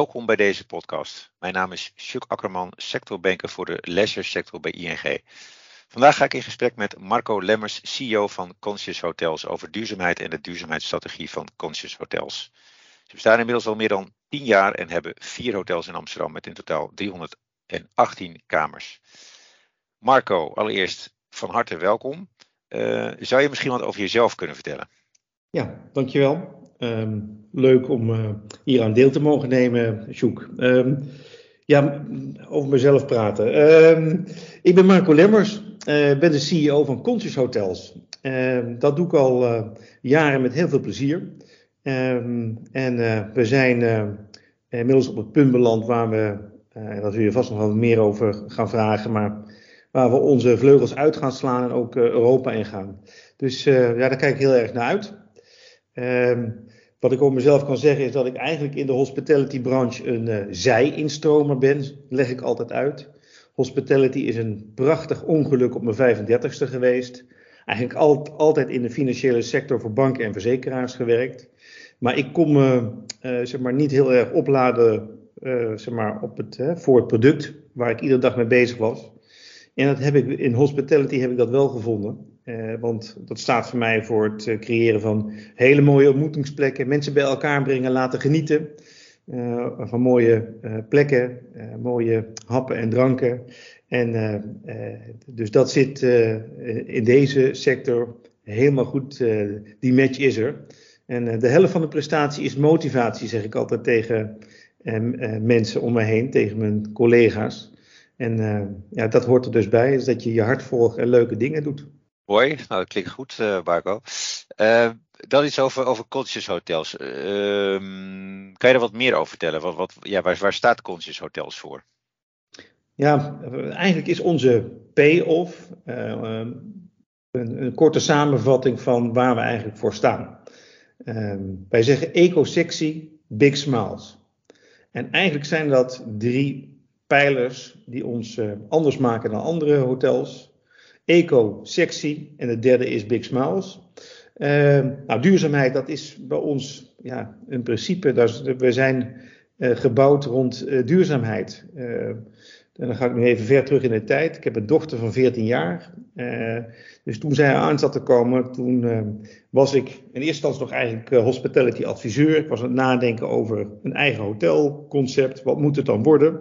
welkom bij deze podcast. Mijn naam is Sjuk Akkerman, sectorbanker voor de leisure sector bij ING. Vandaag ga ik in gesprek met Marco Lemmers, CEO van Conscious Hotels, over duurzaamheid en de duurzaamheidsstrategie van Conscious Hotels. Ze bestaan inmiddels al meer dan 10 jaar en hebben vier hotels in Amsterdam met in totaal 318 kamers. Marco, allereerst van harte welkom. Uh, zou je misschien wat over jezelf kunnen vertellen? Ja, dankjewel. Um, leuk om uh, hier aan deel te mogen nemen, Sjoek. Um, ja, over mezelf praten. Um, ik ben Marco Lemmers, uh, ben de CEO van Conscious Hotels. dat doe ik al uh, jaren met heel veel plezier. en we zijn inmiddels op het punt beland waar we, daar zul je vast nog wel meer over gaan vragen, maar waar we onze vleugels uit gaan slaan en ook Europa in gaan. Dus ja, daar kijk ik heel erg naar uit. Um, wat ik over mezelf kan zeggen is dat ik eigenlijk in de hospitality branche een uh, zij-instromer ben, leg ik altijd uit. Hospitality is een prachtig ongeluk op mijn 35ste geweest. Eigenlijk al, altijd in de financiële sector voor banken en verzekeraars gewerkt. Maar ik kom me uh, zeg maar niet heel erg opladen uh, zeg maar op het, voor het product waar ik iedere dag mee bezig was. En dat heb ik, in hospitality heb ik dat wel gevonden. Uh, want dat staat voor mij voor het uh, creëren van hele mooie ontmoetingsplekken, mensen bij elkaar brengen, laten genieten uh, van mooie plekken, mooie happen en dranken. En dus dat zit in deze sector helemaal goed. die match is er. En de helft van de prestatie is motivatie, zeg ik altijd tegen mensen om me heen, tegen mijn collega's. En ja, dat hoort er dus bij, is dat je je hart volgt en leuke dingen doet. Mooi, nou dat klinkt goed, uh, Marco. Uh, dan iets over, over Conscious Hotels. Uh, kan je er wat meer over vertellen? Wat, wat, ja, waar, waar staat Conscious Hotels voor? Ja, eigenlijk is onze payoff ehm, een, een, korte samenvatting van waar we eigenlijk voor staan. Ehm, wij zeggen eco-sexy, big smiles. En eigenlijk zijn dat drie pijlers die ons eh, anders maken dan andere hotels. Eco, sexy. En het derde is Big Smiles. Uh, nou, duurzaamheid, dat is bij ons ja, een principe. We zijn uh, gebouwd rond uh, duurzaamheid. Uh, en dan ga ik nu even ver terug in de tijd. Ik heb een dochter van 14 jaar. dus toen zij aan zat te komen, toen was ik in eerste instantie nog eigenlijk hospitality adviseur. Ik was aan het nadenken over een eigen hotelconcept. Wat moet het dan worden?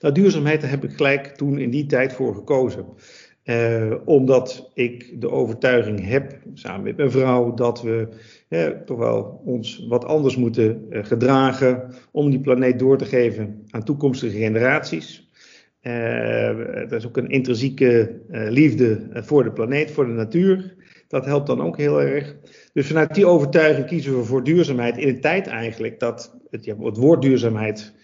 Nou, duurzaamheid, daar heb ik gelijk toen in die tijd voor gekozen. Uh, omdat ik de overtuiging heb, samen met mijn vrouw, dat we toch wel ons wat anders moeten uh, gedragen om die planeet door te geven aan toekomstige generaties. Uh, er is ook een intrinsieke liefde voor de planeet, voor de natuur. Dat helpt dan ook heel erg. Dus vanuit die overtuiging kiezen we voor duurzaamheid in een tijd eigenlijk dat het, het woord duurzaamheid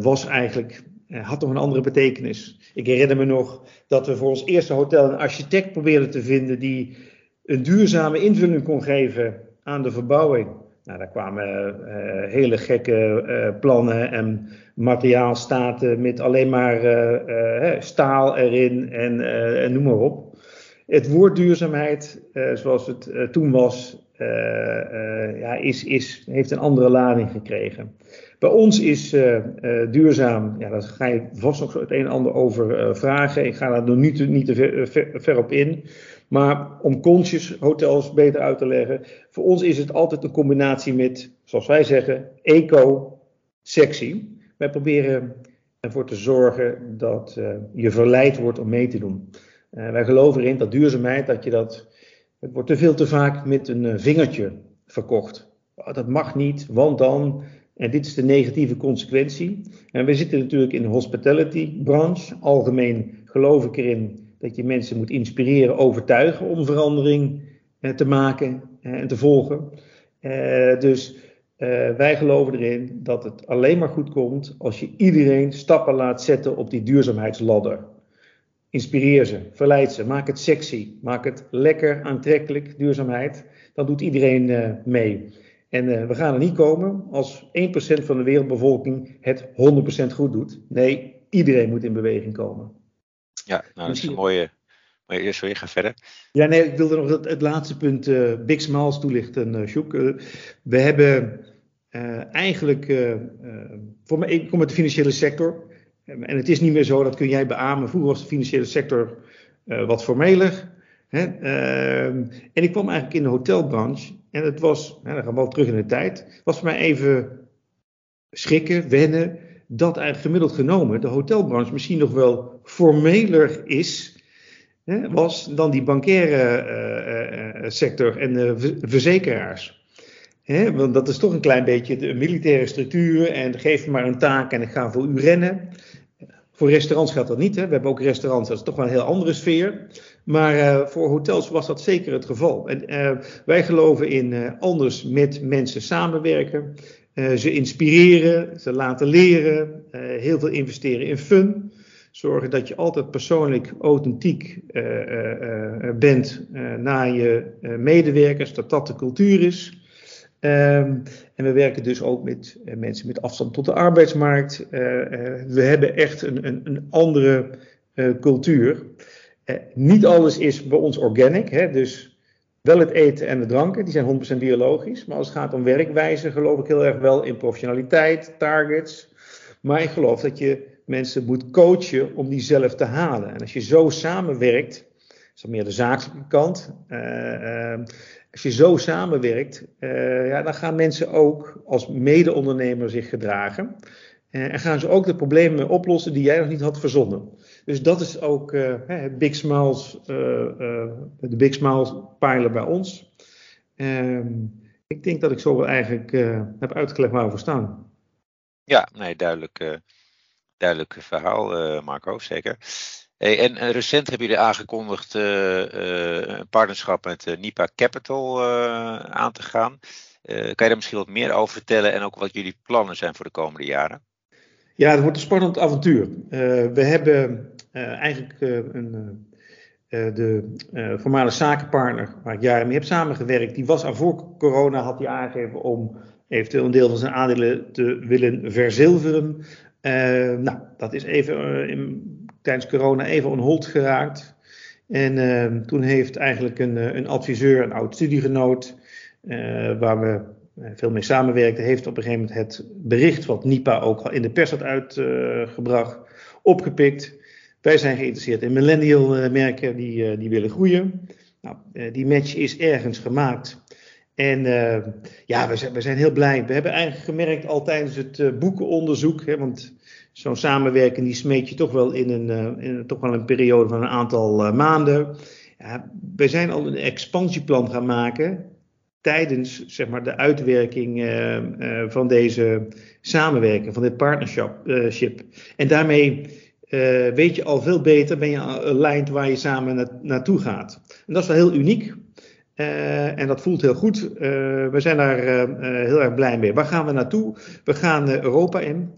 was eigenlijk had nog een andere betekenis. Ik herinner me nog dat we voor ons eerste hotel een architect probeerden te vinden die een duurzame invulling kon geven aan de verbouwing. Nou, daar kwamen uh, hele gekke plannen en materiaalstaten met alleen maar staal erin en, en, noem maar op. Het woord duurzaamheid, zoals het toen was, ja, is, is, heeft een andere lading gekregen. Bij ons is uh, uh, duurzaam, ja, daar ga je vast nog het een en ander over uh, vragen. Ik ga daar nog niet, niet te ver, op in. Maar om conscious hotels beter uit te leggen, voor ons is het altijd een combinatie met, zoals wij zeggen, eco, sexy. Wij proberen ervoor te zorgen dat je verleid wordt om mee te doen. wij geloven erin dat duurzaamheid, dat je dat, het wordt te veel te vaak met een vingertje verkocht. Oh, dat mag niet, want dan en dit is de negatieve consequentie. En we zitten natuurlijk in de hospitality branche. Algemeen geloof ik erin dat je mensen moet inspireren, overtuigen om verandering eh, te maken eh, en te volgen. Eh, dus wij geloven erin dat het alleen maar goed komt als je iedereen stappen laat zetten op die duurzaamheidsladder. Inspireer ze, verleid ze, maak het sexy, maak het lekker, aantrekkelijk, duurzaamheid. Dan doet iedereen mee. En uh, we gaan er niet komen als 1% van de wereldbevolking het 100% goed doet. Nee, iedereen moet in beweging komen. Ja, nou, dat is een mooie. Maar sorry, ga verder. Ja, nee, ik wilde nog het, het laatste punt, uh, Big Smiles toelichten, uh, Sjoek. we hebben eigenlijk, voor mij, ik kom uit de financiële sector. En het is niet meer zo, dat kun jij beamen. Vroeger was de financiële sector wat formeler. Hè? Ehm, en ik kwam eigenlijk in de hotelbranche. En het was, dan gaan we wel terug in de tijd. was voor mij even schrikken, wennen. Dat eigenlijk gemiddeld genomen de hotelbranche misschien nog wel formeler is. Was dan die bankaire uh, uh, sector en de verzekeraars. Hè, want dat is toch een klein beetje de militaire structuur. En geef me maar een taak en ik ga voor u rennen. Voor restaurants gaat dat niet. Hè. We hebben ook restaurants, dat is toch wel een heel andere sfeer. Maar uh, voor hotels was dat zeker het geval. En uh, wij geloven in uh, anders met mensen samenwerken. ze inspireren, ze laten leren, heel veel investeren in fun. Zorgen dat je altijd persoonlijk authentiek bent naar je medewerkers, dat dat de cultuur is. Um, en we werken dus ook met mensen met afstand tot de arbeidsmarkt. We hebben echt een, een, een andere cultuur. Niet alles is bij ons organic, hè, dus wel het eten en de dranken, die zijn 100% biologisch. Maar als het gaat om werkwijze, geloof ik heel erg wel in professionaliteit, targets. Maar ik geloof dat je mensen moet coachen om die zelf te halen. En als je zo samenwerkt, is dat meer de zakelijke kant. Uh, als je zo samenwerkt, uh, ja, dan gaan mensen ook als mede-ondernemer zich gedragen. Uh, en gaan ze ook de problemen oplossen die jij nog niet had verzonnen. Dus dat is ook het Big Smiles, de Big Smiles pijler bij ons. Ehm, ik denk dat ik zo wel eigenlijk heb uitgelegd waar we voor staan. Ja, nee, duidelijk, duidelijk verhaal, Marco, zeker. Hey, en recent hebben jullie aangekondigd uh, uh, een partnerschap met Nipa Capital aan te gaan. kan je daar misschien wat meer over vertellen en ook wat jullie plannen zijn voor de komende jaren? Ja, het wordt een spannend avontuur. we hebben eigenlijk een, de voormalige zakenpartner waar ik jaren mee heb samengewerkt. Die was al voor corona, had hij aangegeven om eventueel een deel van zijn aandelen te willen verzilveren. nou, dat is even in tijdens corona even on hold geraakt. En uh, toen heeft eigenlijk een, eh, een adviseur, een oud studiegenoot, waar we eh, veel mee samenwerkten, heeft op een gegeven moment het bericht wat NIPA ook al in de pers had uitgebracht, opgepikt. Wij zijn geïnteresseerd in millennial merken die, die willen groeien. Nou, die match is ergens gemaakt. En ja, we zijn, we zijn heel blij. We hebben eigenlijk gemerkt al tijdens het boekenonderzoek, hè, want zo'n samenwerking die smeet je toch wel in een, in, toch wel een periode van een aantal maanden. Ja, we zijn al een expansieplan gaan maken tijdens zeg maar, de uitwerking van deze samenwerking, van dit partnership. en daarmee weet je al veel beter, ben je aligned waar je samen na naartoe gaat. En dat is wel heel uniek. en dat voelt heel goed. we zijn daar heel erg blij mee. Waar gaan we naartoe? We gaan Europa in.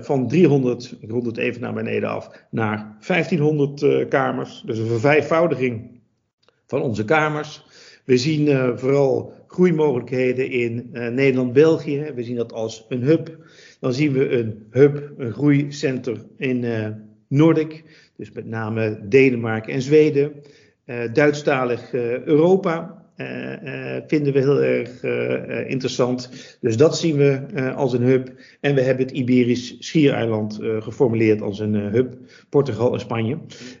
Van 300, ik rond het even naar beneden af, naar 1500 uh, kamers. Dus een vervijfvoudiging van onze kamers. We zien vooral groeimogelijkheden in Nederland-België. We zien dat als een hub. Dan zien we een hub, een groeicenter in Noordic. Dus met name Denemarken en Zweden. Duitsstalig Europa. Uh, vinden we heel erg uh, interessant. Dus dat zien we als een hub. En we hebben het Iberisch Schiereiland geformuleerd als een hub. Portugal en Spanje.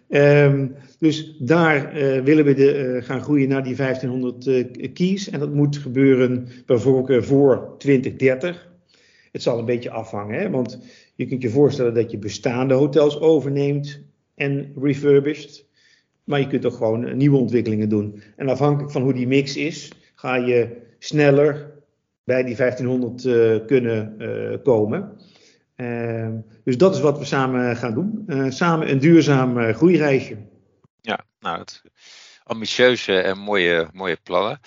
Um, dus daar willen we de, gaan groeien naar die 1500 keys. En dat moet gebeuren bijvoorbeeld voor 2030. Het zal een beetje afhangen, hè? want je kunt je voorstellen dat je bestaande hotels overneemt en refurbished. Maar je kunt ook gewoon eh, nieuwe ontwikkelingen doen. En afhankelijk van hoe die mix is, ga je sneller bij die 1500 uh, eh, kunnen uh, komen. Uh, dus dat is wat we samen gaan doen. samen een duurzaam groeireisje. Ja, nou, het, ambitieuze en mooie, mooie plannen.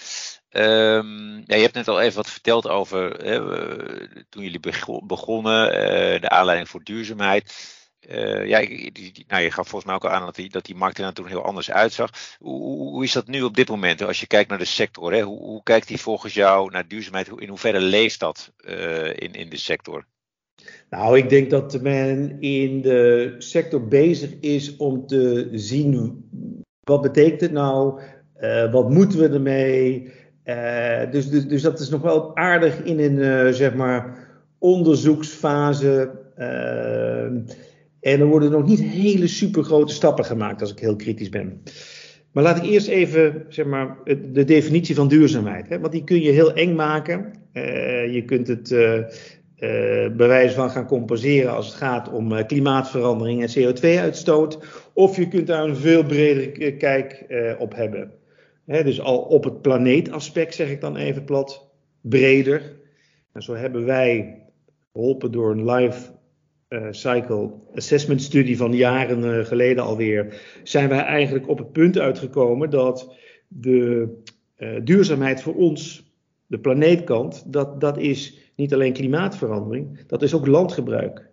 Um, ja, je hebt net al even wat verteld over hè, toen jullie begonnen, de aanleiding voor duurzaamheid. Uh, ja, die, nou, je gaf volgens mij ook al aan dat die, markt er toen heel anders uitzag. Hoe, hoe, is dat nu op dit moment als je kijkt naar de sector? Hè? Hoe, hoe kijkt die volgens jou naar duurzaamheid? In hoeverre leeft dat in, in de sector? Nou, ik denk dat men in de sector bezig is om te zien wat betekent het nou? Uh, wat moeten we ermee? Dus, dus, dus dat is nog wel aardig in een zeg maar onderzoeksfase. en er worden nog niet hele super grote stappen gemaakt, als ik heel kritisch ben. Maar laat ik eerst even zeg maar, de definitie van duurzaamheid. Hè? Want die kun je heel eng maken. Je kunt het uh, bij van gaan compenseren als het gaat om klimaatverandering en CO2-uitstoot. Of je kunt daar een veel bredere kijk op hebben. Dus al op het planeetaspect, zeg ik dan even plat, breder. En zo hebben wij, geholpen door een live uh, cycle assessment studie van jaren uh, geleden alweer, zijn wij eigenlijk op het punt uitgekomen dat de uh, duurzaamheid voor ons, de planeetkant, dat, dat is niet alleen klimaatverandering, dat is ook landgebruik.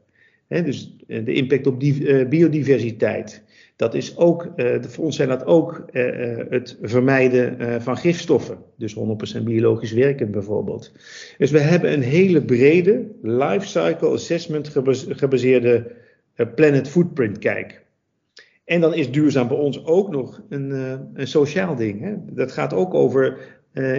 Dus de impact op die, biodiversiteit. Dat is ook, voor ons zijn dat ook uh, het vermijden van gifstoffen. Dus 100% biologisch werken bijvoorbeeld. Dus we hebben een hele brede life cycle assessment gebaseerde planet footprint kijk. En dan is duurzaam bij ons ook nog een, een sociaal ding. Hè? Dat gaat ook over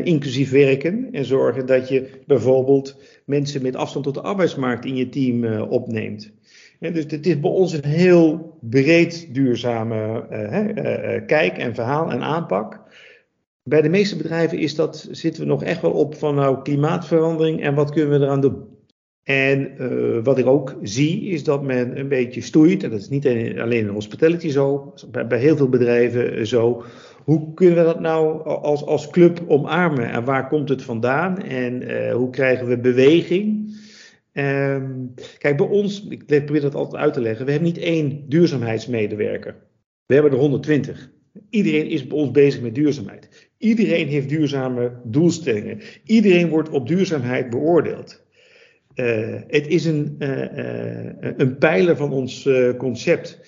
inclusief werken en zorgen dat je bijvoorbeeld mensen met afstand tot de arbeidsmarkt in je team opneemt dus het is bij ons een heel breed duurzame uh, kijk en verhaal en aanpak. Bij de meeste bedrijven is dat, zitten we nog echt wel op van nou, klimaatverandering en wat kunnen we eraan doen. En wat ik ook zie is dat men een beetje stoeit, en dat is niet alleen in hospitality zo, bij, heel veel bedrijven zo. Hoe kunnen we dat nou als, als club omarmen en waar komt het vandaan en hoe krijgen we beweging? Um, kijk, bij ons, ik probeer dat altijd uit te leggen, we hebben niet één duurzaamheidsmedewerker. We hebben er 120. Iedereen is bij ons bezig met duurzaamheid. Iedereen heeft duurzame doelstellingen. Iedereen wordt op duurzaamheid beoordeeld. Uh, het is een, uh, uh, een pijler van ons concept.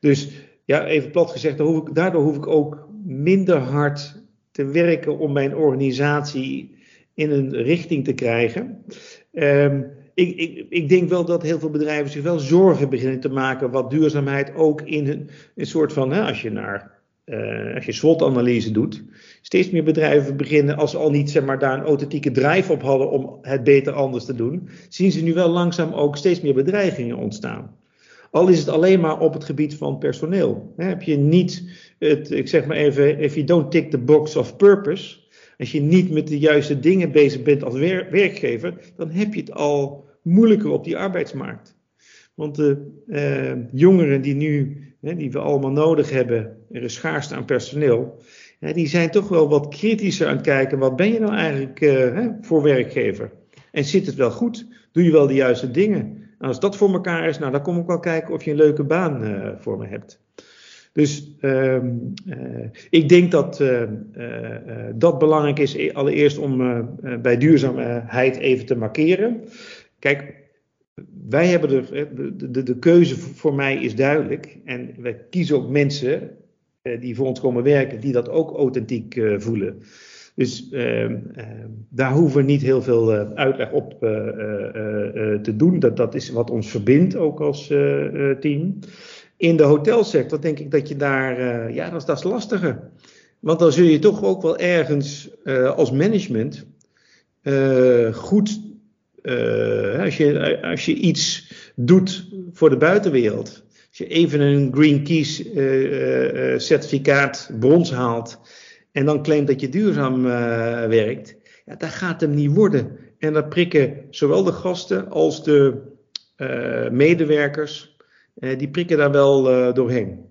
Dus ja, even plat gezegd, hoef ik, daardoor hoef ik ook minder hard te werken om mijn organisatie in een richting te krijgen. Um, ik, ik, ik, denk wel dat heel veel bedrijven zich wel zorgen beginnen te maken wat duurzaamheid ook in een, een soort van, hè, als je naar uh, als je SWOT-analyse doet, steeds meer bedrijven beginnen, als ze al niet zeg maar, daar een authentieke drijf op hadden om het beter anders te doen, zien ze nu wel langzaam ook steeds meer bedreigingen ontstaan. Al is het alleen maar op het gebied van personeel. heb je niet het, ik zeg maar even, if you don't tick the box of purpose, als je niet met de juiste dingen bezig bent als werkgever, dan heb je het al moeilijker op die arbeidsmarkt. Want de eh, jongeren die nu, hè, die we allemaal nodig hebben, er is schaarste aan personeel, hè, die zijn toch wel wat kritischer aan het kijken, wat ben je nou eigenlijk hè, voor werkgever? En zit het wel goed? Doe je wel de juiste dingen? En als dat voor elkaar is, nou dan kom ik wel kijken of je een leuke baan uh, voor me hebt. Dus uh, ik denk dat dat belangrijk is, e-, allereerst om bij duurzaamheid even te markeren. Kijk, wij hebben de, de, de, de keuze voor mij is duidelijk. En wij kiezen ook mensen die voor ons komen werken, die dat ook authentiek voelen. Dus ehm, ehm, daar hoeven we niet heel veel uitleg op te doen. Dat, dat is wat ons verbindt ook als team. In de hotelsector denk ik dat je daar, ja, dat is, dat is lastiger. Want dan zul je toch ook wel ergens als management goed, als, je, als je iets doet voor de buitenwereld. Als je even een Green Keys certificaat brons haalt en dan claimt dat je duurzaam werkt, ja, dat gaat hem niet worden. En dan prikken zowel de gasten als de medewerkers die prikken daar wel doorheen.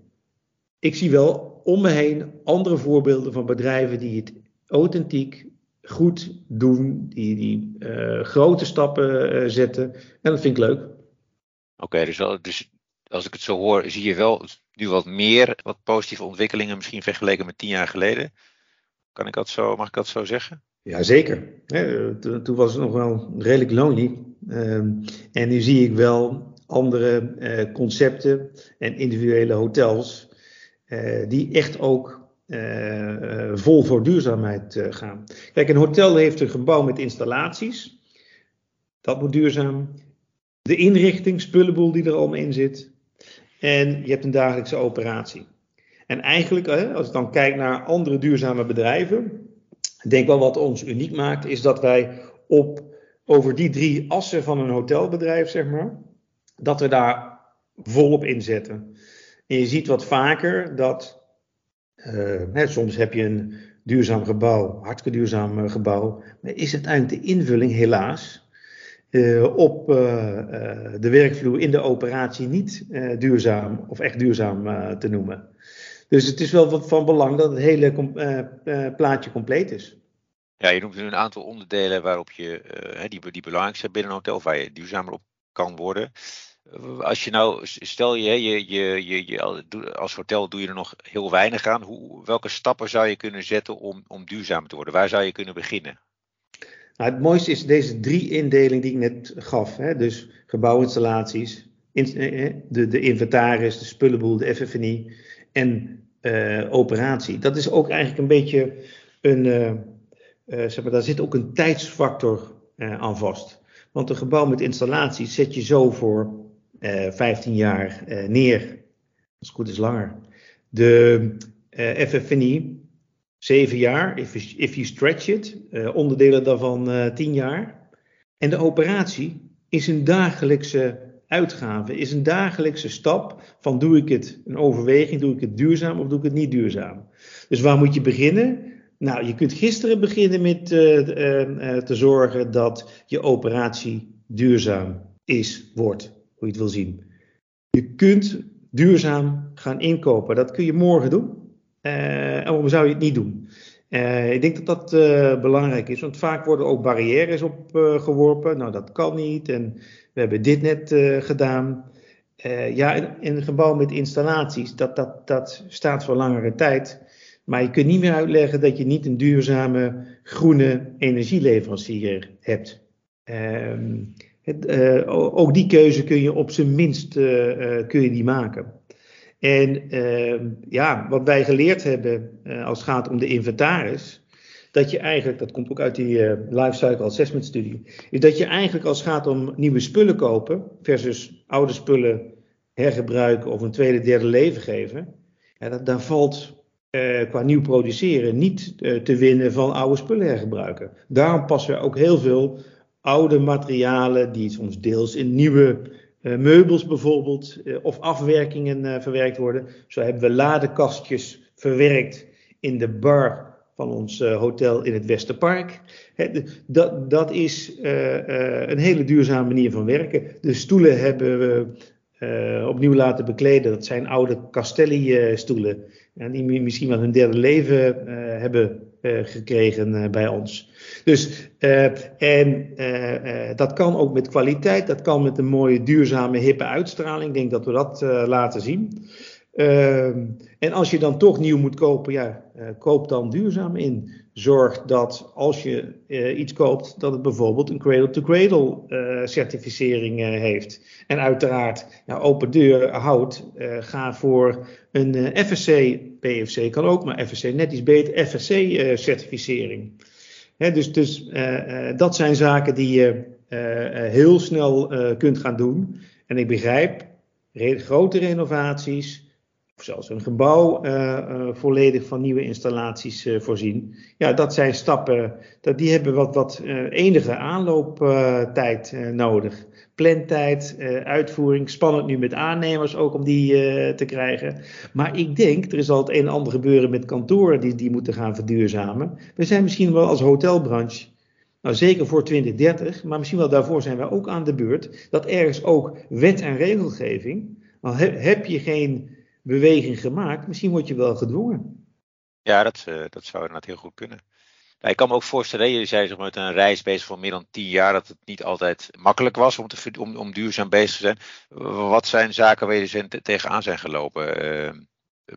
Ik zie wel om me heen andere voorbeelden van bedrijven die het authentiek goed doen, die, die uh, grote stappen zetten. En dat vind ik leuk. Oké, okay, dus, dus als ik het zo hoor, zie je wel nu wat meer, wat positieve ontwikkelingen, misschien vergeleken met tien jaar geleden. Kan ik dat zo, mag ik dat zo zeggen? Jazeker. Toen was het nog wel redelijk lonely. Ehm, en nu zie ik wel andere uh, concepten en individuele hotels, die echt ook vol voor duurzaamheid gaan. Kijk, een hotel heeft een gebouw met installaties. Dat moet duurzaam. De inrichting, spullenboel die er in zit. En je hebt een dagelijkse operatie. En eigenlijk, als ik dan kijk naar andere duurzame bedrijven, Ik denk wel wat ons uniek maakt, is dat wij op, over die drie assen van een hotelbedrijf, zeg maar, dat we daar volop inzetten. En je ziet wat vaker dat, hè, soms heb je een duurzaam gebouw, hartstikke duurzaam eh, gebouw, maar is uiteindelijk de invulling helaas uh, op de werkvloer in de operatie niet duurzaam of echt duurzaam te noemen. Dus het is wel van belang dat het hele plaatje compleet is. Ja, je noemt een aantal onderdelen waarop je, die, die belangrijk zijn binnen een hotel, waar je duurzamer op kan worden. Als je nou, stel je, je, je, je, als hotel doe je er nog heel weinig aan. Hoe, welke stappen zou je kunnen zetten om, om duurzamer te worden? Waar zou je kunnen beginnen? Nou, het mooiste is deze drie indeling die ik net gaf. Hè? Dus gebouwinstallaties, eh, eh, de, de inventaris, de spullenboel, de FFNI en uh, operatie. Dat is ook eigenlijk een beetje een, zeg maar, daar zit ook een tijdsfactor aan vast. Want een gebouw met installaties zet je zo voor 15 jaar neer. Als het goed is langer. De FFNI, 7 jaar, if you, if you stretch it. onderdelen daarvan 10 jaar. En de operatie is een dagelijkse uitgave is een dagelijkse stap van doe ik het een overweging, doe ik het duurzaam of doe ik het niet duurzaam. Dus waar moet je beginnen? Nou, je kunt gisteren beginnen met te zorgen dat je operatie duurzaam is, wordt, je het wil zien. Je kunt duurzaam gaan inkopen. Dat kun je morgen doen. Uh, en waarom zou je het niet doen? ik denk dat dat belangrijk is, want vaak worden ook barrières opgeworpen. nou, dat kan niet. En we hebben dit net gedaan. Ja, in, in, een gebouw met installaties, dat, dat, dat staat voor langere tijd. Maar je kunt niet meer uitleggen dat je niet een duurzame groene energieleverancier hebt. Uh, het, ook die keuze kun je op zijn minst kun je die maken. En ehm, ja, wat wij geleerd hebben als het gaat om de inventaris, dat je eigenlijk, dat komt ook uit die lifecycle assessment studie, is dat je eigenlijk als het gaat om nieuwe spullen kopen versus oude spullen hergebruiken of een tweede, derde leven geven, ja, dat, daar valt qua nieuw produceren niet te winnen van oude spullen hergebruiken. Daarom passen we ook heel veel oude materialen die soms deels in nieuwe meubels bijvoorbeeld of afwerkingen verwerkt worden. Zo hebben we ladekastjes verwerkt in de bar van ons uh, hotel in het Westerpark. dat, dat is uh, uh, een hele duurzame manier van werken. De stoelen hebben we opnieuw laten bekleden. Dat zijn oude Castelli-stoelen. die misschien wel hun derde leven hebben gekregen bij ons. Dus, en dat kan ook met kwaliteit. Dat kan met een mooie, duurzame, hippe uitstraling. Ik denk dat we dat laten zien. Ehm, en als je dan toch nieuw moet kopen, ja, koop dan duurzaam in. Zorg dat als je iets koopt, dat het bijvoorbeeld een cradle-to-cradle uh, certificering heeft. En uiteraard, ja, open deur houdt, ga voor een FSC, PFC kan ook, maar FSC net iets beter, FSC-certificering. dus dus dat zijn zaken die je heel snel kunt gaan doen. En ik begrijp, grote renovaties, of zelfs een gebouw volledig van nieuwe installaties voorzien. Ja, dat zijn stappen, dat, die hebben wat, wat enige aanlooptijd nodig. Plantijd, uitvoering, spannend nu met aannemers ook om die te krijgen. Maar ik denk, er is al het een en ander gebeuren met kantoren die, die moeten gaan verduurzamen. We zijn misschien wel als hotelbranche nou, zeker voor 2030, maar misschien wel daarvoor zijn wij ook aan de beurt. Dat ergens ook wet en regelgeving. Al heb je geen beweging gemaakt. Misschien word je wel gedwongen. Ja, dat, uh, dat zou inderdaad heel goed kunnen. Ik kan me ook voorstellen, jullie zijn zeg met een reis bezig van meer dan tien jaar, dat het niet altijd makkelijk was om, te, om, om duurzaam bezig te zijn. Wat zijn zaken waar jullie tegenaan zijn gelopen uh,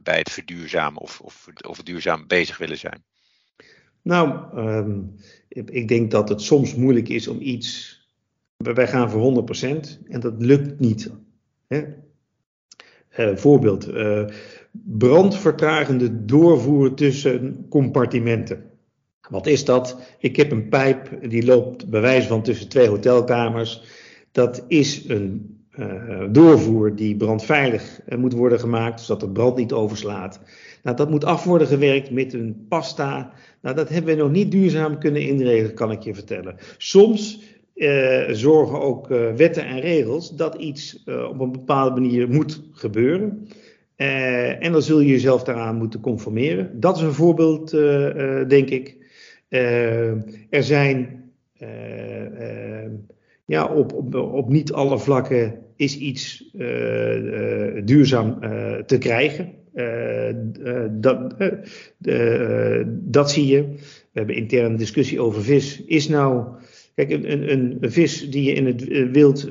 bij het verduurzamen of, of, of duurzaam bezig willen zijn? Nou, um, ik denk dat het soms moeilijk is om iets. Wij gaan voor 100% en dat lukt niet. Hè? Uh, voorbeeld, uh, brandvertragende doorvoer tussen compartimenten. Wat is dat? Ik heb een pijp die loopt bij wijze van tussen twee hotelkamers. Dat is een doorvoer die brandveilig moet worden gemaakt, zodat de brand niet overslaat. Nou, dat moet af worden gewerkt met een pasta. Nou, dat hebben we nog niet duurzaam kunnen inregelen, kan ik je vertellen. Soms uh, zorgen ook wetten en regels dat iets op een bepaalde manier moet gebeuren. en dan zul je jezelf daaraan moeten conformeren. Dat is een voorbeeld, denk ik. Er zijn ja, op, op, op, niet alle vlakken is iets duurzaam te krijgen. dat, dat zie je. We hebben interne discussie over vis. Is nou Kijk, een, een, een, vis die je in het eh, wild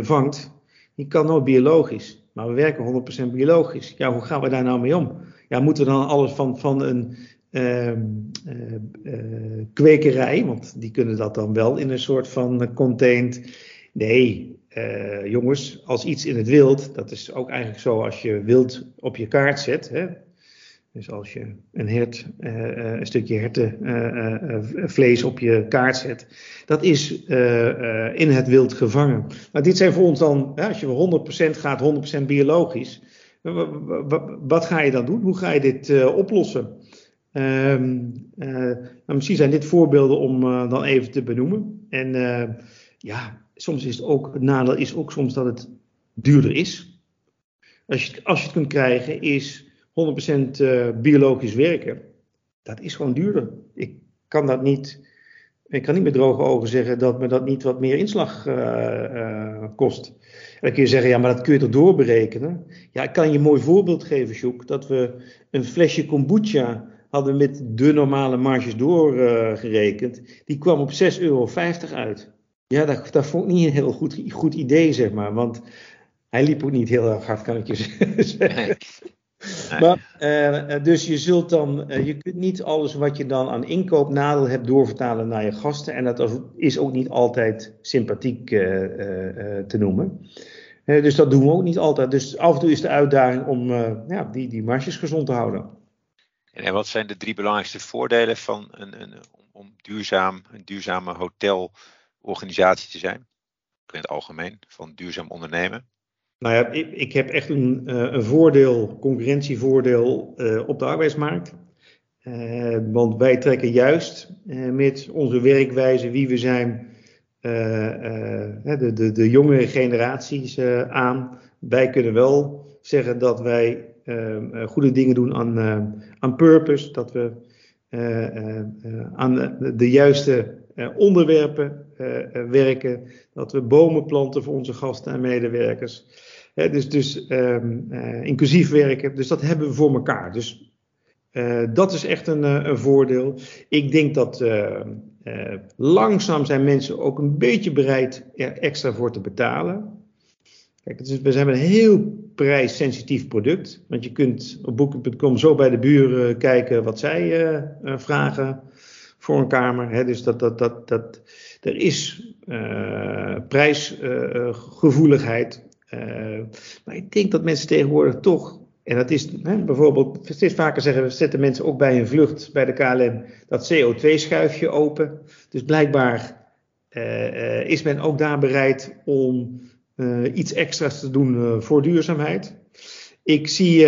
vangt, die kan nooit biologisch. Maar we werken 100% biologisch. Ja, hoe gaan we daar nou mee om? Ja, moeten we dan alles van, van een kwekerij, want die kunnen dat dan wel in een soort van contained. Nee, jongens, als iets in het wild, dat is ook eigenlijk zo als je wild op je kaart zet. Hè, dus als je een, hert, een stukje hertenvlees op je kaart zet, dat is in het wild gevangen. Maar dit zijn voor ons dan, als je 100% gaat, 100% biologisch, wat ga je dan doen? Hoe ga je dit oplossen? Um, misschien zijn dit voorbeelden om dan even te benoemen. En ja, soms is het ook, het nadeel is ook soms dat het duurder is. Als je, als je het kunt krijgen, is 100% uh, eh, biologisch werken, dat is gewoon duurder. Ik kan dat niet, ik kan niet met droge ogen zeggen dat me dat niet wat meer inslag kost. En dan kun je zeggen, ja, maar dat kun je toch doorberekenen? Ja, ik kan je een mooi voorbeeld geven, Sjoek, dat we een flesje kombucha hadden met de normale marges doorgerekend. die kwam op 6,50 euro uit. Ja, dat, dat vond ik niet een heel goed, goed idee, zeg maar. Want hij liep ook niet heel erg hard, kan ik je zeggen. Maar, uh, dus je zult dan, uh, je kunt niet alles wat je dan aan inkoopnadeel hebt doorvertalen naar je gasten. En dat is ook niet altijd sympathiek uh, te noemen. dus dat doen we ook niet altijd. Dus af en toe is de uitdaging om ja, die, die marges gezond te houden. En wat zijn de drie belangrijkste voordelen van een, een, om duurzaam, een duurzame hotelorganisatie te zijn? In het algemeen, van duurzaam ondernemen? Nou ja, ik, ik heb echt een, uh, een voordeel, concurrentievoordeel uh, op de arbeidsmarkt. Uh, want wij trekken juist met onze werkwijze, wie we zijn, de, de, de jongere generaties aan. Wij kunnen wel zeggen dat wij goede dingen doen aan, aan purpose, dat we aan de, juiste onderwerpen werken, dat we bomen planten voor onze gasten en medewerkers dus dus uh, inclusief werken. Dus dat hebben we voor elkaar. Dus dat is echt een, een, voordeel. Ik denk dat langzaam zijn mensen ook een beetje bereid er extra voor te betalen. Kijk, we zijn een heel prijssensitief product. Want je kunt op booking.com zo bij de buren kijken wat zij vragen voor een kamer. Hè. Dus dat, dat, dat, dat, er is prijsgevoeligheid. Uh, maar ik denk dat mensen tegenwoordig toch, en dat is hè, bijvoorbeeld, steeds vaker zeggen we, zetten mensen ook bij een vlucht bij de KLM dat CO2-schuifje open. Dus blijkbaar is men ook daar bereid om iets extra's te doen voor duurzaamheid. Ik zie,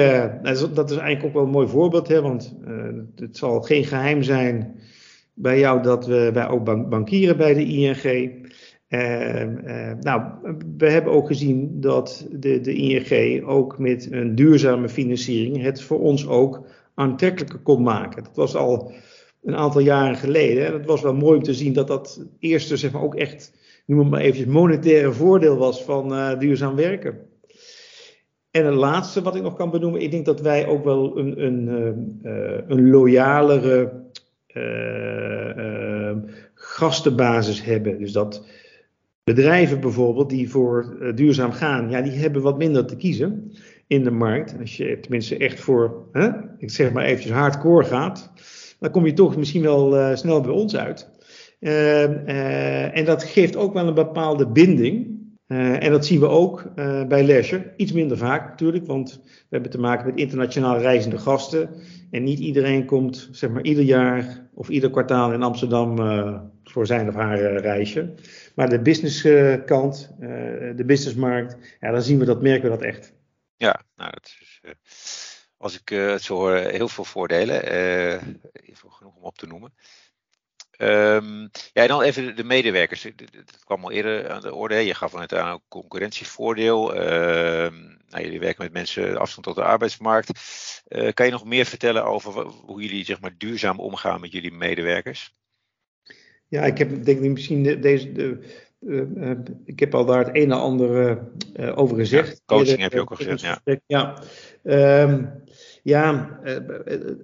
dat is eigenlijk ook wel een mooi voorbeeld, hè, want het zal geen geheim zijn bij jou dat we, wij ook bankieren bij de ING. Uh, nou, we hebben ook gezien dat de, de ING ook met een duurzame financiering het voor ons ook aantrekkelijker kon maken. Dat was al een aantal jaren geleden. Het was wel mooi om te zien dat dat eerste zeg maar, ook echt, noem het maar eventjes, monetaire voordeel was van uh, duurzaam werken. En het laatste wat ik nog kan benoemen, ik denk dat wij ook wel een, een, uh, een loyalere gastenbasis hebben. Dus dat Bedrijven bijvoorbeeld die voor duurzaam gaan, ja, die hebben wat minder te kiezen in de markt. Als je tenminste echt voor, hè, ik zeg maar eventjes hardcore gaat, dan kom je toch misschien wel snel bij ons uit. Uh, en dat geeft ook wel een bepaalde binding. en dat zien we ook bij Leisure. Iets minder vaak natuurlijk, want we hebben te maken met internationaal reizende gasten. En niet iedereen komt, zeg maar, ieder jaar of ieder kwartaal in Amsterdam voor zijn of haar reisje. Maar de businesskant, de businessmarkt, ja, dan zien we dat, merken we dat echt. Ja, nou, is, als ik het zo hoor, heel veel voordelen. even genoeg om op te noemen. Um, ja, en dan even de medewerkers. Dat kwam al eerder aan de orde. Je gaf vanuit aan ook concurrentievoordeel. Uh, nou, jullie werken met mensen afstand tot de arbeidsmarkt. Uh, kan je nog meer vertellen over hoe jullie zeg maar, duurzaam omgaan met jullie medewerkers? Ja, ik heb denk ik misschien deze. De, uh, ik heb al daar het een en ander over gezegd. Ja, coaching heb je ook al gezegd. Ja. Ja, um, ja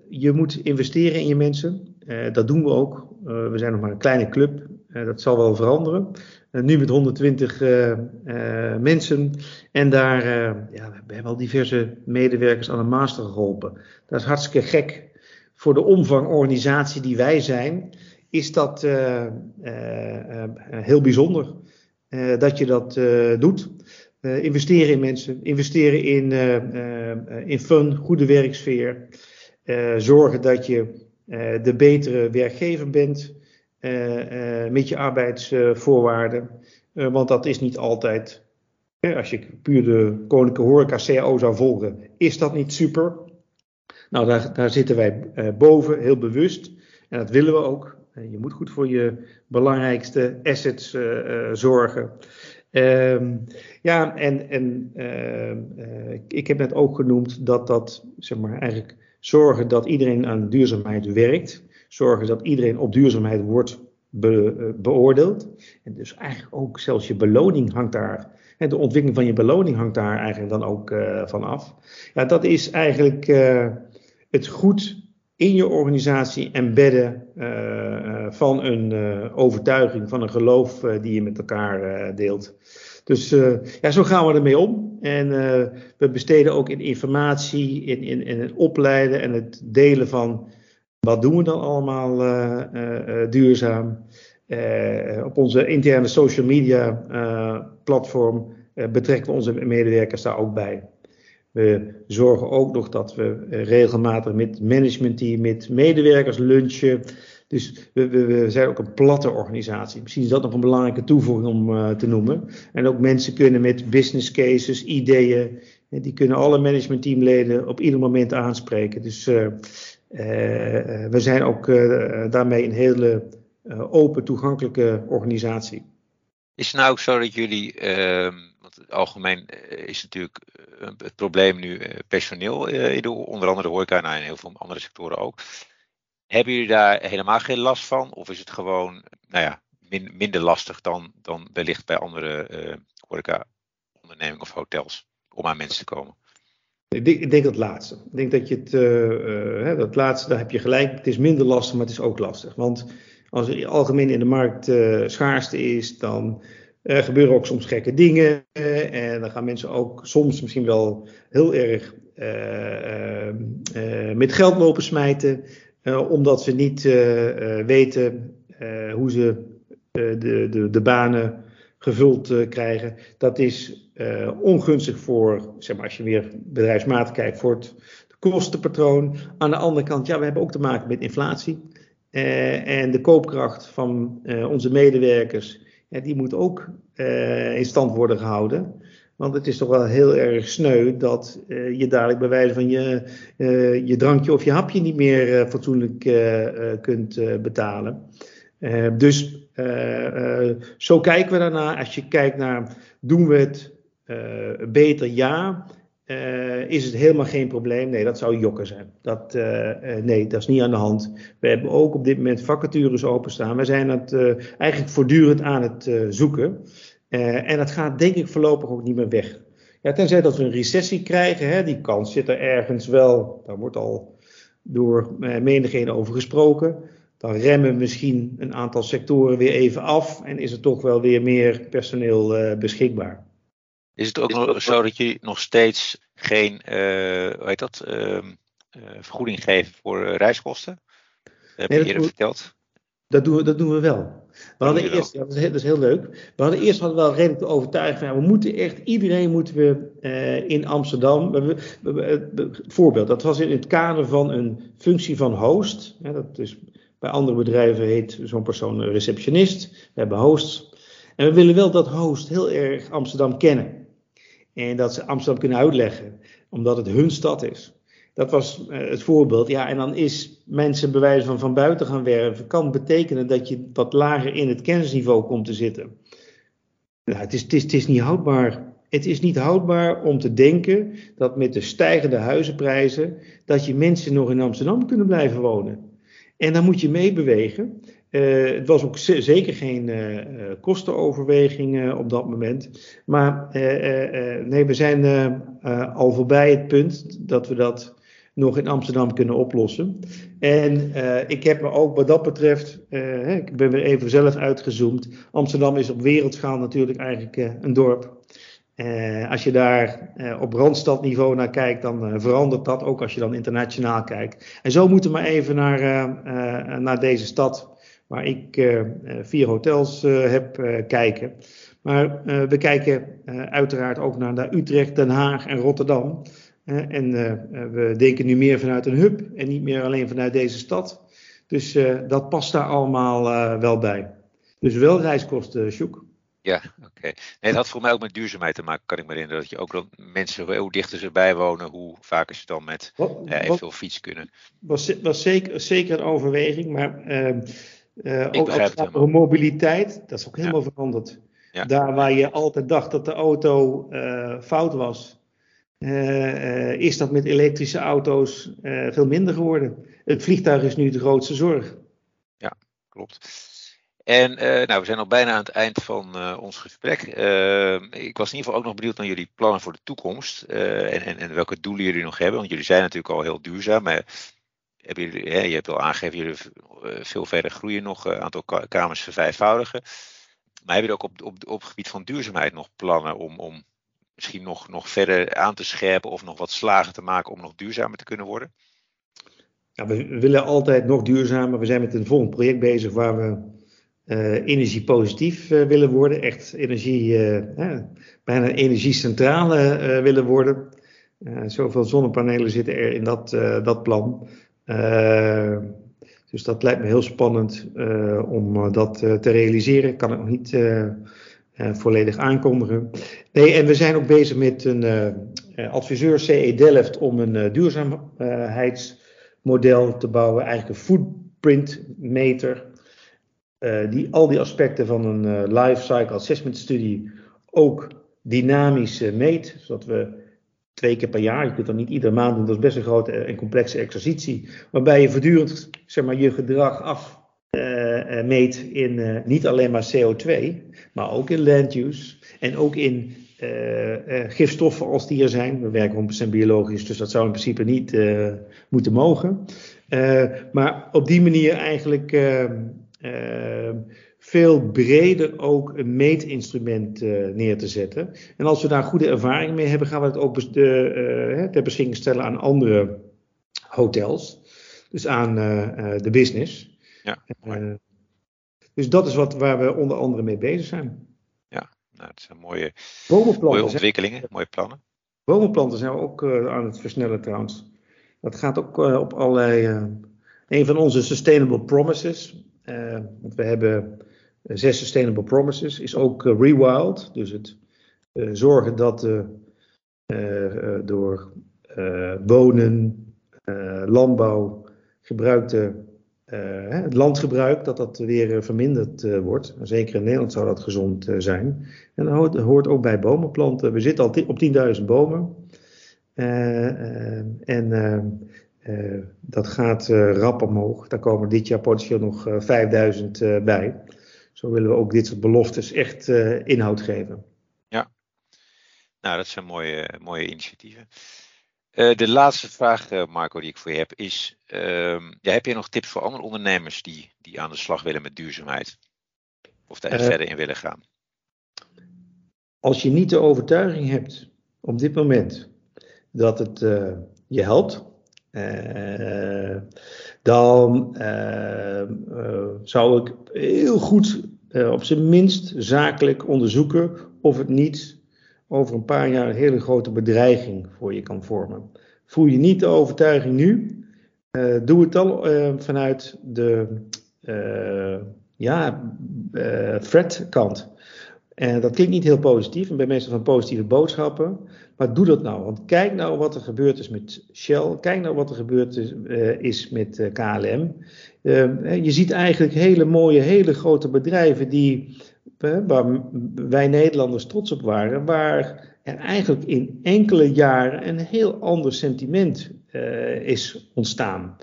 je moet investeren in je mensen. Dat doen we ook. we zijn nog maar een kleine club. dat zal wel veranderen. nu met 120 mensen. En daar ja, we hebben al diverse medewerkers aan de master geholpen. Dat is hartstikke gek. Voor de omvang organisatie die wij zijn, is dat heel bijzonder dat je dat doet. investeren in mensen, investeren in, in fun, goede werksfeer. zorgen dat je de betere werkgever bent met je arbeidsvoorwaarden. want dat is niet altijd, als je puur de Koninklijke Horeca CAO zou volgen, is dat niet super. Nou, daar, daar zitten wij boven, heel bewust. En dat willen we ook. Je moet goed voor je belangrijkste assets zorgen. Um, ja, en, en uh, ik heb net ook genoemd dat dat, zeg maar, eigenlijk zorgen dat iedereen aan duurzaamheid werkt. Zorgen dat iedereen op duurzaamheid wordt be, beoordeeld. En dus eigenlijk ook zelfs je beloning hangt daar. De ontwikkeling van je beloning hangt daar eigenlijk dan ook van af. Ja, dat is eigenlijk het goed in je organisatie embedden van een overtuiging, van een geloof die je met elkaar deelt. Dus ja, zo gaan we ermee om. En we besteden ook in informatie, in, in, het opleiden en het delen van wat doen we dan allemaal duurzaam. op onze interne social media platform betrekken we onze medewerkers daar ook bij. We zorgen ook nog dat we regelmatig met managementteam, met medewerkers lunchen. Dus we, we, zijn ook een platte organisatie. Misschien is dat nog een belangrijke toevoeging om uh, te noemen. En ook mensen kunnen met business cases, ideeën, die kunnen alle managementteamleden op ieder moment aanspreken. Dus uh, uh, we zijn ook daarmee een hele open, toegankelijke organisatie. Is het nou ook zo dat jullie ehm, het algemeen eh, is natuurlijk eh, het probleem nu eh, personeel, onder andere de horeca en heel veel andere sectoren ook. Hebben jullie daar helemaal geen last van? Of is het gewoon nou ja, minder lastig dan, dan wellicht bij andere uh, horeca-ondernemingen of hotels om aan mensen te komen? Ik denk, dat laatste. Ik denk dat je het, uh, uh, dat laatste, daar heb je gelijk. Het is minder lastig, maar het is ook lastig. Want als er algemeen in de markt uh, schaarste is, dan gebeuren ook soms gekke dingen. en dan gaan mensen ook soms misschien wel heel erg met geld lopen smijten. Omdat ze niet weten hoe ze de, de, de banen gevuld krijgen. Dat is ongunstig voor, zeg maar, als je weer bedrijfsmatig kijkt, voor het kostenpatroon. Aan de andere kant, ja, we hebben ook te maken met inflatie. en de koopkracht van onze medewerkers die moet ook in stand worden gehouden. Want het is toch wel heel erg sneu dat uh, je dadelijk bij wijze van je, uh, je drankje of je hapje niet meer fatsoenlijk kunt betalen. dus zo kijken we daarna. Als je kijkt naar doen we het beter, ja. Uh, is het helemaal geen probleem? Nee, dat zou jokken zijn. Dat, uh, uh, nee, dat is niet aan de hand. We hebben ook op dit moment vacatures openstaan. We zijn het eigenlijk voortdurend aan het zoeken. En dat gaat denk ik voorlopig ook niet meer weg. Ja, tenzij dat we een recessie krijgen, hè, die kans zit er ergens wel. Daar wordt al door menigeen over gesproken. Dan remmen misschien een aantal sectoren weer even af en is er toch wel weer meer personeel beschikbaar. Is het ook nog zo dat je nog steeds geen uh, hoe heet dat, uh, uh, vergoeding geeft voor reiskosten? Dat heb je eerder verteld. Dat doen, we, dat doen we wel. We hadden eerst, ja, dat, is heel, dat, is heel, leuk. We hadden eerst hadden we wel redelijk de overtuiging van, we moeten echt, iedereen moeten we uh, in Amsterdam. We, we, we, voorbeeld, dat was in het kader van een functie van host. Dat is, bij andere bedrijven heet zo'n persoon receptionist. We hebben hosts. En we willen wel dat host heel erg Amsterdam kennen. En dat ze Amsterdam kunnen uitleggen, omdat het hun stad is. Dat was uh, het voorbeeld. Ja, en dan is mensen bewijzen van van buiten gaan werven, kan betekenen dat je wat lager in het kennisniveau komt te zitten. Nou, het, is, het, is, het is niet houdbaar. Het is niet houdbaar om te denken dat met de stijgende huizenprijzen, dat je mensen nog in Amsterdam kunnen blijven wonen. En dan moet je meebewegen. Uh, het was ook zeker geen uh, kostenoverweging op dat moment. Maar nee, we zijn al voorbij het punt dat we dat nog in Amsterdam kunnen oplossen. En uh, ik heb me ook wat dat betreft, uh, ik ben weer even zelf uitgezoomd. Amsterdam is op wereldschaal natuurlijk eigenlijk uh, een dorp. als je daar op randstadniveau naar kijkt, dan verandert dat ook als je dan internationaal kijkt. En zo moeten we maar even naar, naar deze stad, waar ik vier hotels heb kijken. Maar we kijken uiteraard ook naar, naar Utrecht, Den Haag en Rotterdam en uh, we denken nu meer vanuit een hub en niet meer alleen vanuit deze stad. Dus uh, dat past daar allemaal uh, wel bij. Dus wel reiskosten, Sjoek. Ja, oké. Okay. Nee, het had voor mij ook met duurzaamheid te maken, kan ik me herinneren. Dat je ook dan mensen, hoe dichter ze bij wonen, hoe vaker ze dan met wat, evenveel fiets kunnen. Was, was zeker, zeker een overweging, maar ook als het mobiliteit, dat is ook helemaal ja. veranderd. Ja. Daar waar je altijd dacht dat de auto fout was, is dat met elektrische auto's uh, veel minder geworden. Het vliegtuig is nu de grootste zorg. Ja, klopt. En nou, we zijn al bijna aan het eind van ons gesprek. ik was in ieder geval ook nog benieuwd naar jullie plannen voor de toekomst. En, en, en, welke doelen jullie nog hebben. Want jullie zijn natuurlijk al heel duurzaam. Maar hebben jullie, hè, je hebt al aangegeven, jullie veel verder groeien nog. aantal kamers vervijfvoudigen. Maar hebben jullie ook op, op, op het gebied van duurzaamheid nog plannen om, om misschien nog, nog verder aan te scherpen of nog wat slagen te maken om nog duurzamer te kunnen worden? We willen altijd nog duurzamer. We zijn met een volgend project bezig waar we uh, energiepositief uh, willen worden. Echt energie, uh, bijna energiecentrale willen worden. zoveel zonnepanelen zitten er in dat, dat plan. dus dat lijkt me heel spannend om dat te realiseren. Kan ik nog niet volledig aankondigen. Nee, en we zijn ook bezig met een uh, adviseur CE Delft om een duurzaamheidsmodel te bouwen, eigenlijk een footprint meter, die al die aspecten van een life cycle assessment studie ook dynamisch meet, zodat we twee keer per jaar, je kunt dat niet iedere maand doen, dat is best een grote en complexe exercitie, waarbij je voortdurend zeg maar, je gedrag af uh, meet in uh, niet alleen maar CO2, maar ook in land use en ook in uh, gifstoffen als die er zijn. We werken 100% biologisch, dus dat zou in principe niet moeten mogen. maar op die manier eigenlijk veel breder ook een meetinstrument neer te zetten. En als we daar goede ervaring mee hebben, gaan we het ook ter beschikking stellen aan andere hotels. Dus aan de business. Ja, uh, dus dat is wat, waar we onder andere mee bezig zijn. Ja, nou, het zijn mooie, mooie ontwikkelingen, zijn, mooie plannen. Bomenplanten zijn we ook uh, aan het versnellen trouwens. Dat gaat ook uh, op allerlei. een van onze Sustainable Promises. want we hebben zes Sustainable Promises. Is ook Rewild. Dus het zorgen dat door wonen, landbouw gebruikte het landgebruik, dat dat weer eh, verminderd uh, wordt. Zeker in Nederland zou dat gezond zijn. En dat hoort, hoort, ook bij bomenplanten. We zitten al op 10.000 bomen. en dat gaat rap omhoog. Daar komen dit jaar potentieel nog 5000 bij. Zo willen we ook dit soort beloftes echt inhoud geven. Ja, nou dat zijn mooie, mooie initiatieven. Uh, de laatste vraag, uh, Marco, die ik voor je heb, is: uh, ja, heb je nog tips voor andere ondernemers die, die aan de slag willen met duurzaamheid? Of daar uh, verder in willen gaan? Als je niet de overtuiging hebt op dit moment dat het je helpt, dan zou ik heel goed op zijn minst zakelijk onderzoeken of het niet over een paar jaar een hele grote bedreiging voor je kan vormen. Voel je niet de overtuiging nu, doe het dan vanuit de ja, threat kant. En dat klinkt niet heel positief en bij mensen van positieve boodschappen. Maar doe dat nou. Want kijk nou wat er gebeurd is met Shell. Kijk nou wat er gebeurd is, is met eh, KLM. Eh, je ziet eigenlijk hele mooie, hele grote bedrijven die, waar wij Nederlanders trots op waren. Waar er eigenlijk in enkele jaren een heel ander sentiment is ontstaan.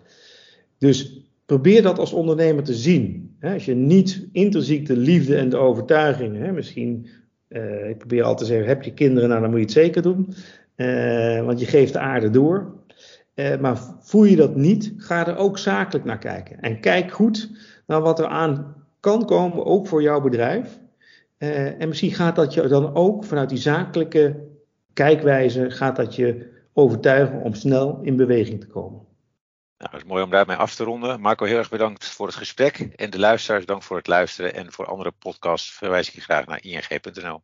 Dus probeer dat als ondernemer te zien. Als je niet intrinsiek de liefde en de overtuiging, misschien, uh, ik probeer altijd te zeggen, heb je kinderen, nou dan moet je het zeker doen, uh, want je geeft de aarde door. Maar voel je dat niet, ga er ook zakelijk naar kijken. En kijk goed naar wat er aan kan komen, ook voor jouw bedrijf. en misschien gaat dat je dan ook vanuit die zakelijke kijkwijze, gaat dat je overtuigen om snel in beweging te komen. Nou, het is mooi om daarmee af te ronden. Marco, heel erg bedankt voor het gesprek. En de luisteraars, dank voor het luisteren. En voor andere podcasts verwijs ik je graag naar ing.nl.